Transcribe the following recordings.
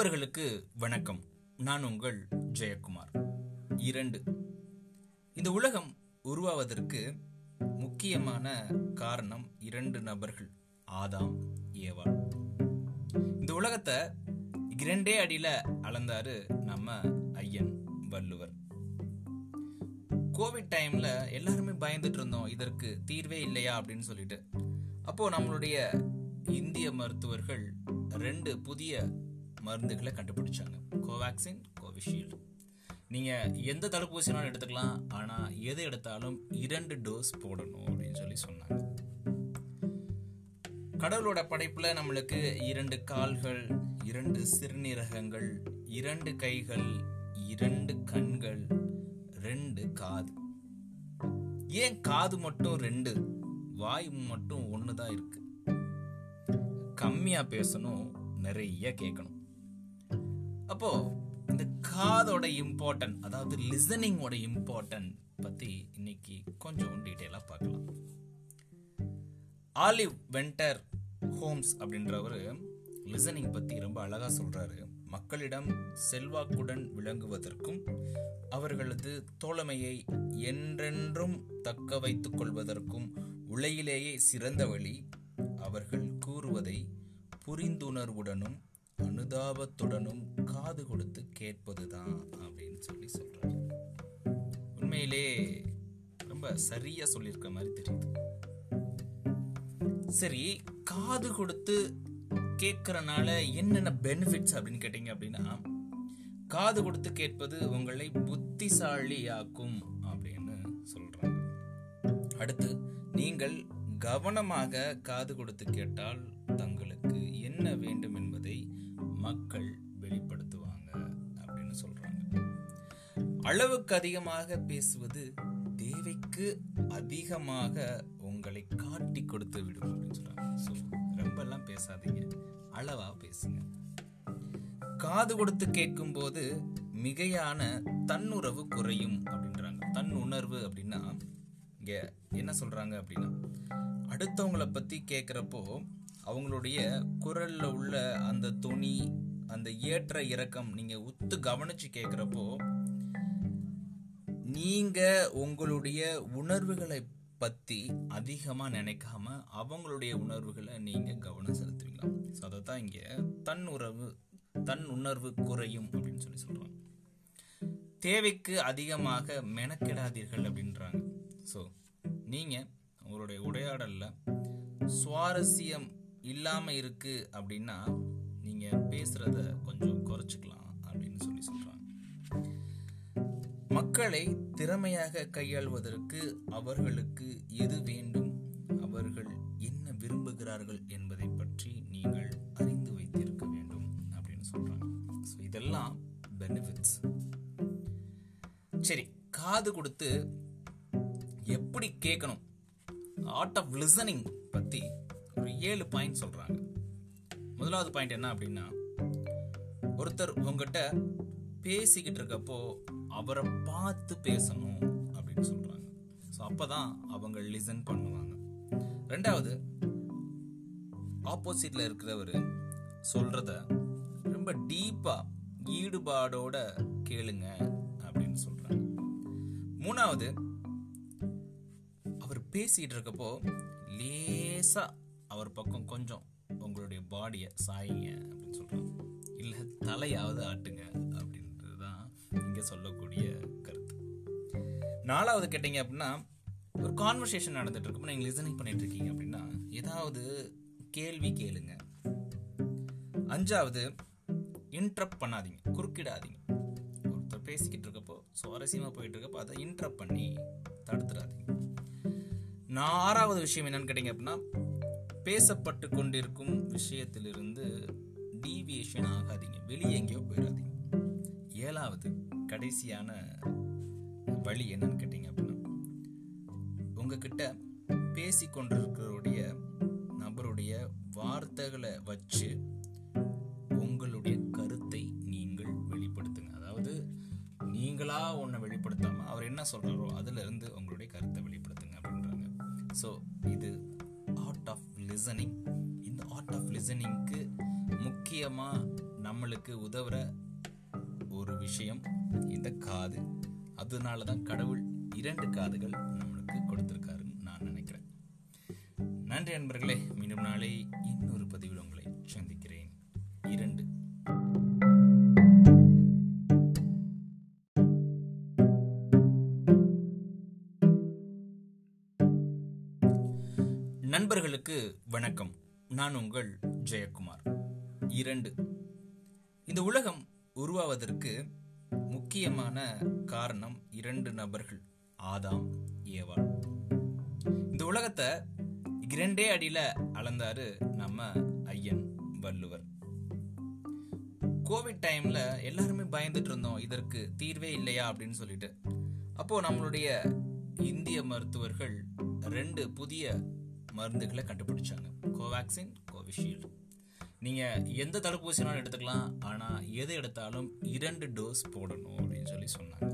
நண்பர்களுக்கு வணக்கம். நான் உங்கள் ஜெயக்குமார். இரண்டு. இந்த உலகம் உருவாவதற்கு முக்கியமான காரணம் இரண்டு நபர்கள் ஆதாம் ஏவா. இந்த உலகத்தை இரண்டே அடியில அளந்தாரு நம்ம ஐயன் வள்ளுவர். கோவிட் டைம்ல எல்லாருமே பயந்துட்டு இருந்தோம் இதற்கு தீர்வே இல்லையா அப்படின்னு சொல்லிட்டு. அப்போ நம்மளுடைய இந்திய மருத்துவர்கள் ரெண்டு புதிய மருந்துகளை கண்டுபிடிச்சாங்க. கோவேக்சின் கோவிஷீல்டு நீங்கள் எந்த தடுப்பூசினாலும் எடுத்துக்கலாம். ஆனால் எது எடுத்தாலும் இரண்டு டோஸ் போடணும் அப்படின்னு சொல்லி சொன்னாங்க. கடவுளோட படைப்பில் நம்மளுக்கு இரண்டு கால்கள் இரண்டு சிறுநீரகங்கள் இரண்டு கைகள் இரண்டு கண்கள் ரெண்டு காது. ஏன் காது மட்டும் ரெண்டு? வாய் மட்டும் ஒன்று தான் இருக்கு. கம்மியாக பேசணும் நிறைய கேட்கணும். அப்போ இந்த காதோட இம்பார்ட்டன்ட் அதாவது லிசனிங்கோட இம்பார்ட்டன்ட் பத்தி இன்னைக்கு கொஞ்சம் டீட்டெயிலா பார்க்கலாம். ஆலிவ் வென்டர் ஹோம்ஸ் அப்படின்றவர் லிசனிங் பத்தி ரொம்ப அழகா சொல்றாரு. மக்களிடம் செல்வாக்குடன் விளங்குவதற்கும் அவர்களது தோழமையை என்றென்றும் தக்க வைத்துக் கொள்வதற்கும் உலகிலேயே சிறந்த வழி அவர்கள் கூறுவதை புரிந்துணர்வுடனும் அனுதாபத்துடனும் காது கொடுத்து கேட்பதுதான் அப்படின்னு சொல்லி சொல்றாரு. உண்மையிலே ரொம்ப சரியா சொல்லியிருக்க மாதிரி தெரியுது. சரி காது கொடுத்து கேட்கறனால என்னென்ன பெனிஃபிட்ஸ் அப்படின்னு கேட்டீங்க அப்படின்னா காது கொடுத்து கேட்பது உங்களை புத்திசாலியாக்கும் அப்படின்னு சொல்றாங்க. அடுத்து நீங்கள் கவனமாக காது கொடுத்து கேட்டால் தங்களுக்கு என்ன வேண்டும் என்பதை மக்கள் வெளிப்படுத்துவாங்க அப்படின்னு சொல்றாங்க. அளவுக்கு அதிகமாக பேசுவது தேவைக்கு அதிகமாக உங்களை காட்டி கொடுத்து விடும் அப்படின்னு சொல்றாங்க. ஸோ ரொம்ப எல்லாம் பேசாதீங்க. அளவா பேசுங்க. காது கொடுத்து கேட்கும் போது மிகையான தன்னுறவு குறையும் அப்படின்றாங்க. தன் உணர்வு அப்படின்னா இங்க என்ன சொல்றாங்க அப்படின்னா அடுத்தவங்களை பத்தி கேட்கிறப்போ அவங்களுடைய குரலில் உள்ள அந்த துணி அந்த ஏற்ற இறக்கம் நீங்கள் உத்து கவனித்து கேட்குறப்போ நீங்கள் உங்களுடைய உணர்வுகளை பற்றி அதிகமாக நினைக்காம அவங்களுடைய உணர்வுகளை நீங்கள் கவனம் செலுத்துவீங்களா? ஸோ அதை தான் இங்கே தன் உறவு தன் உணர்வு குறையும் அப்படின்னு சொல்லி சொல்கிறாங்க தேவைக்கு அதிகமாக மெனக்கிடாதீர்கள் அப்படின்றாங்க. ஸோ நீங்கள் உங்களுடைய உரையாடலில் சுவாரஸ்யம் இல்லாமல் இருக்கு அப்படின்னா நீங்க பேசுறத கொஞ்சம் குறைச்சிக்கலாம் அப்படின்னு சொல்லி சொல்றாங்க. மக்களை திறமையாக கையாள்வதற்கு அவர்களுக்கு எது வேண்டும்? அவர்கள் என்ன விரும்புகிறார்கள் என்பதை பற்றி நீங்கள் அறிந்து வைத்திருக்க வேண்டும் அப்படின்னு சொல்றாங்க. ஸோ இதெல்லாம் பெனிஃபிட்ஸ் சரி காது கொடுத்து எப்படி கேட்கணும்? ஆர்ட் ஆஃப் லிசனிங் பற்றி ஏழு பாயிண்ட் சொல்றாங்க. முதலாவது பாயிண்ட் என்ன அப்படின்னா ஒருத்தர் உங்ககிட்ட பேசிக்கிட்டு இருக்கப்போ அவரை பார்த்து பேசணும் அப்படின்னு சொல்றாங்க. ஸோ அப்பதான் அவங்க லிசன் பண்ணுவாங்க. ரெண்டாவது ஆப்போசிட்ல இருக்கிறவர் சொல்றத ரொம்ப டீப்பா ஈடுபாடோட கேளுங்க அப்படின்னு சொல்றாங்க. மூணாவது அவர் பேசிட்டு இருக்கப்போ லேசா அவர் பக்கம் கொஞ்சம் உங்களுடைய பாடியை சாயிங்க அப்படின்னு சொல்கிறாங்க இல்லை தலையாவது ஆட்டுங்க அப்படின்றது தான் இங்கே சொல்லக்கூடிய கருத்து. நாலாவது கேட்டீங்க அப்படின்னா ஒரு கான்வர்சேஷன் நடந்துட்டு இருக்கப்போ நீங்கள் லிசனிங் பண்ணிட்டு இருக்கீங்க அப்படின்னா ஏதாவது கேள்வி கேளுங்க. அஞ்சாவது இன்ட்ரப்ட் பண்ணாதீங்க. குறுக்கிடாதீங்க. ஒருத்தர் பேசிக்கிட்டு இருக்கப்போ சுவாரஸ்யமாக போயிட்டு இருக்கப்போ அதை இன்ட்ரப்ட் பண்ணி தடுத்துடாதீங்க நான் ஆறாவது விஷயம் என்னன்னு கேட்டீங்க அப்படின்னா பேசப்பட்டு கொண்டிருக்கும் விஷயத்திலிருந்து டீவியேஷன் ஆகாதீங்க. வெளியே எங்கேயோ போயிடாதீங்க ஏழாவது கடைசியான வழி என்னன்னு கேட்டீங்க அப்படின்னா உங்ககிட்ட பேசி நபருடைய வார்த்தைகளை வச்சு உங்களுடைய கருத்தை நீங்கள் வெளிப்படுத்துங்க. அதாவது நீங்களா ஒன்றை வெளிப்படுத்தாமல் அவர் என்ன சொல்கிறாரோ அதுலேருந்து உங்களுடைய கருத்தை லிசனிங் இந்த ஆர்ட் ஆஃப் லிசனிங்க்கு முக்கியமா நம்மளுக்கு உதவுற ஒரு விஷயம் இந்த காது. அதனால தான் கடவுள் இரண்டு காதுகள் நம்மளுக்கு கொடுத்திருக்காருன்னு நான் நினைக்கிறேன். நன்றி நண்பர்களே மீண்டும் நாளை நண்பர்களுக்கு வணக்கம். நான் உங்கள் ஜெயக்குமார். இரண்டு. இந்த உலகம் உருவாவதற்கு முக்கியமான காரணம் இரண்டு நபர்கள் ஆதாம் ஏவா. இந்த உலகத்தை இரண்டே அடியில அளந்தாரு நம்ம ஐயன் வள்ளுவர். கோவிட் டைம்ல எல்லாருமே பயந்துட்டு இருந்தோம் இதற்கு தீர்வே இல்லையா அப்படின்னு சொல்லிட்டு. அப்போ நம்மளுடைய இந்திய மருத்துவர்கள் ரெண்டு புதிய மருந்துகளை கண்டுபிடிச்சாங்க. கோவேக்சின் கோவிஷீல்டு நீங்கள் எந்த தடுப்பூசினாலும் எடுத்துக்கலாம். ஆனால் எது எடுத்தாலும் இரண்டு டோஸ் போடணும் அப்படின்னு சொல்லி சொன்னாங்க.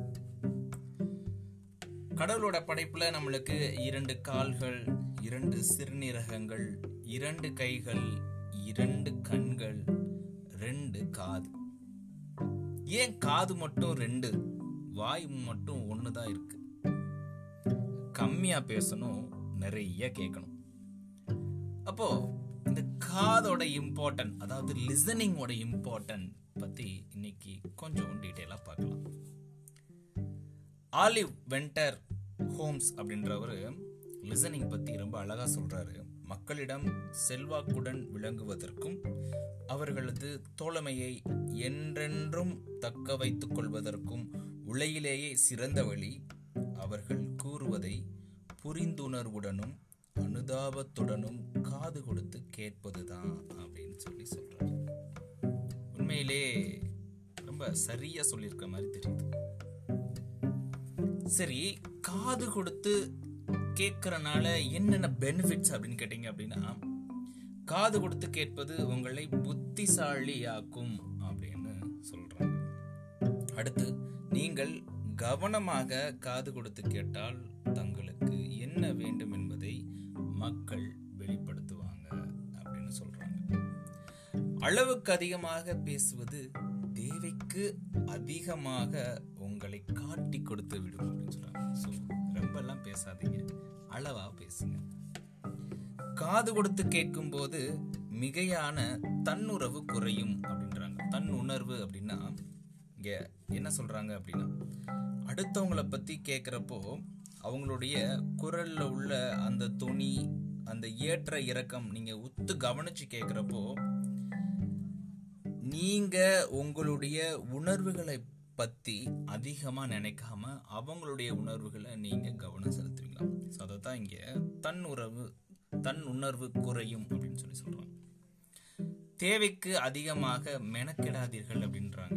கடவுளோட படைப்பில் நம்மளுக்கு இரண்டு கால்கள் இரண்டு சிறுநீரகங்கள் இரண்டு கைகள் இரண்டு கண்கள் ரெண்டு காது. ஏன் காது மட்டும் ரெண்டு? வாய் மட்டும் ஒன்று தான் இருக்கு. கம்மியாக பேசணும் நிறைய கேட்கணும். அப்போ இந்த காதோட இம்பார்ட்டன்ட் அதாவது லிசனிங்கோட இம்பார்ட்டன்ட் பத்தி இன்னைக்கு கொஞ்சம் டீட்டெயிலாக பார்க்கலாம். ஆலிவ் வெண்டர் ஹோம்ஸ் அப்படின்றவர் லிசனிங் பத்தி ரொம்ப அழகா சொல்றாரு. மக்களிடம் செல்வாக்குடன் விளங்குவதற்கும் அவர்களது தோழமையை என்றென்றும் தக்க வைத்துக் கொள்வதற்கும் உலகிலேயே சிறந்த வழி அவர்கள் கூறுவதை புரிந்துணர்வுடனும் அனுதாபத்துடனும் காது கொடுத்து கேட்பதுதான் அப்படின்னு சொல்லி சொல்றாரு. உண்மையிலே ரொம்ப சரியா சொல்லியிருக்க மாதிரி தெரியுது. சரி காது கொடுத்து கேட்கறனால என்னென்ன பெனிஃபிட்ஸ் அப்படின்னு கேட்டீங்க அப்படின்னா காது கொடுத்து கேட்பது உங்களை புத்திசாலியாக்கும் அப்படின்னு சொல்றாங்க. அடுத்து நீங்கள் கவனமாக காது கொடுத்து கேட்டால் தங்களுக்கு என்ன வேண்டும் என்பது? மக்கள் வெளிப்படுத்துவாங்க அப்படின்னு சொல்றாங்க. அளவுக்கு அதிகமாக பேசுவது தேவைக்கு அதிகமாக உங்களை காட்டி கொடுத்து விடும் அப்படின்னு சொல்றாங்க. ஸோ ரொம்பலாம் பேசாதீங்க. அளவா பேசுங்க. காது கொடுத்து கேட்கும் போது மிகையான தன்னுறவு குறையும் அப்படின்றாங்க. தன் உணர்வு அப்படின்னா இங்க என்ன சொல்றாங்க அப்படின்னா அடுத்தவங்களை பத்தி கேட்கிறப்போ அவங்களுடைய குரலில் உள்ள அந்த துணி அந்த ஏற்ற இறக்கம் நீங்கள் உத்து கவனித்து கேட்குறப்போ நீங்கள் உங்களுடைய உணர்வுகளை பற்றி அதிகமாக நினைக்காம அவங்களுடைய உணர்வுகளை நீங்கள் கவனம் செலுத்துவீங்களா? ஸோ அதை தான் இங்கே தன் உறவு தன் உணர்வு குறையும் அப்படின்னு சொல்லி சொல்கிறாங்க தேவைக்கு அதிகமாக மெனக்கெடாதீர்கள் அப்படின்றாங்க.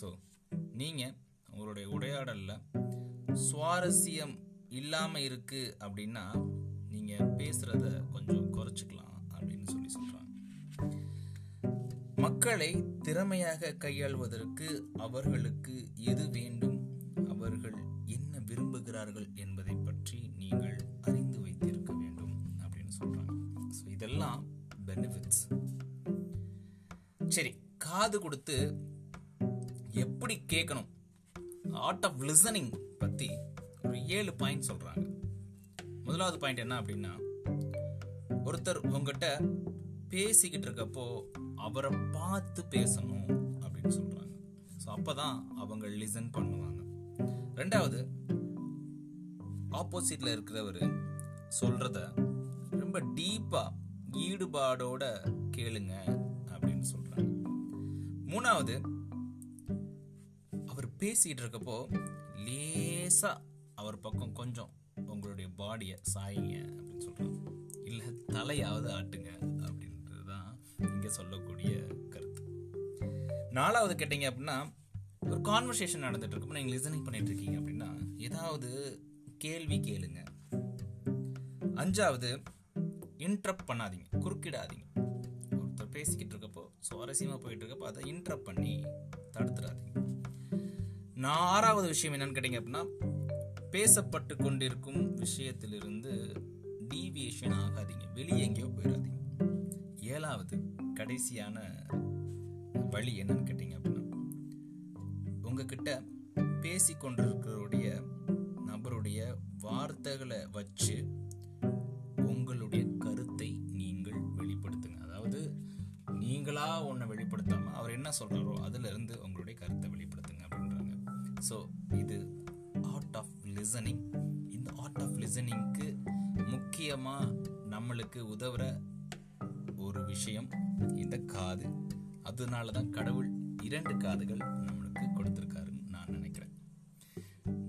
ஸோ நீங்கள் உங்களுடைய உரையாடலில் சுவாரஸ்யம் இல்லாமல் இருக்கு அப்படின்னா நீங்க பேசுறத கொஞ்சம் குறைச்சிக்கலாம் அப்படின்னு சொல்லி சொல்றாங்க. மக்களை திறமையாக கையாள்வதற்கு அவர்களுக்கு எது வேண்டும்? அவர்கள் என்ன விரும்புகிறார்கள் என்பதை பற்றி நீங்கள் அறிந்து வைத்திருக்க வேண்டும் அப்படின்னு சொல்றாங்க. ஸோ இதெல்லாம் பெனிஃபிட்ஸ் சரி காது கொடுத்து எப்படி கேட்கணும்? ஆர்ட் ஆஃப் லிசனிங் பற்றி ஏழு பாயிண்ட் சொல்கிறாங்க முதலாவது பாயிண்ட் என்ன அப்படின்னா ஒருத்தர் உங்ககிட்ட பேசிக்கிட்டு இருக்கப்போ அவரை பார்த்து பேசணும் அப்படின்னு சொல்கிறாங்க ஸோ அப்போ தான் அவங்க லிசன் பண்ணுவாங்க. ரெண்டாவது ஆப்போசிட்டில் இருக்கிறவர் சொல்கிறத ரொம்ப டீப்பாக ஈடுபாடோட கேளுங்க அப்படின்னு சொல்கிறாங்க மூணாவது அவர் பேசிக்கிட்டு இருக்கப்போ லேசாக அவர் பக்கம் கொஞ்சம் உங்களுடைய பாடியை சாயிங்க அப்படின்னு சொல்கிறாங்க இல்லை தலையாவது ஆட்டுங்க அப்படின்றது தான் இங்கே சொல்லக்கூடிய கருத்து. நாலாவது கேட்டிங்க அப்படின்னா ஒரு கான்வர்சேஷன் நடந்துட்டு இருக்கப்போ நீங்கள் லிசனிங் பண்ணிட்டு இருக்கீங்க அப்படின்னா ஏதாவது கேள்வி கேளுங்க. அஞ்சாவது இன்ட்ரப்ட் பண்ணாதீங்க குறுக்கிடாதீங்க. ஒருத்தர் பேசிக்கிட்டு இருக்கப்போ சுவாரஸ்யமாக போயிட்டு இருக்கப்போ அதை இன்ட்ரப்ட் பண்ணி தடுத்துடாதீங்க நான் ஆறாவது விஷயம் என்னன்னு கேட்டீங்க அப்படின்னா பேசப்பட்டு கொண்டிருக்கும் விஷயத்திலிருந்து டீவியேஷன் ஆகாதீங்க. வெளியே எங்கேயோ போயிடாதீங்க ஏழாவது கடைசியான வழி என்னன்னு கேட்டீங்க அப்படின்னா உங்ககிட்ட பேசி நபருடைய வார்த்தைகளை வச்சு உங்களுடைய கருத்தை நீங்கள் வெளிப்படுத்துங்க. அதாவது நீங்களா ஒன்றை வெளிப்படுத்தாமல் அவர் என்ன சொல்கிறாரோ அதுல இருந்து உங்களுடைய கருத்தை வெளிப்படுத்துங்க அப்படின்றாங்க. ஸோ இது லிசனிங் இந்த ஆர்ட் ஆஃப் லிசனிங்க்கு முக்கியமாக நம்மளுக்கு உதவுற ஒரு விஷயம் இந்த காது. அதனால தான் கடவுள் இரண்டு காதுகள் நம்மளுக்கு கொடுத்துருக்காருன்னு நான் நினைக்கிறேன்.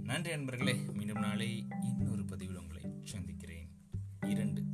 நன்றி நண்பர்களே மீண்டும் நாளை இன்னொரு பதிவில் உங்களை சந்திக்கிறேன். இரண்டு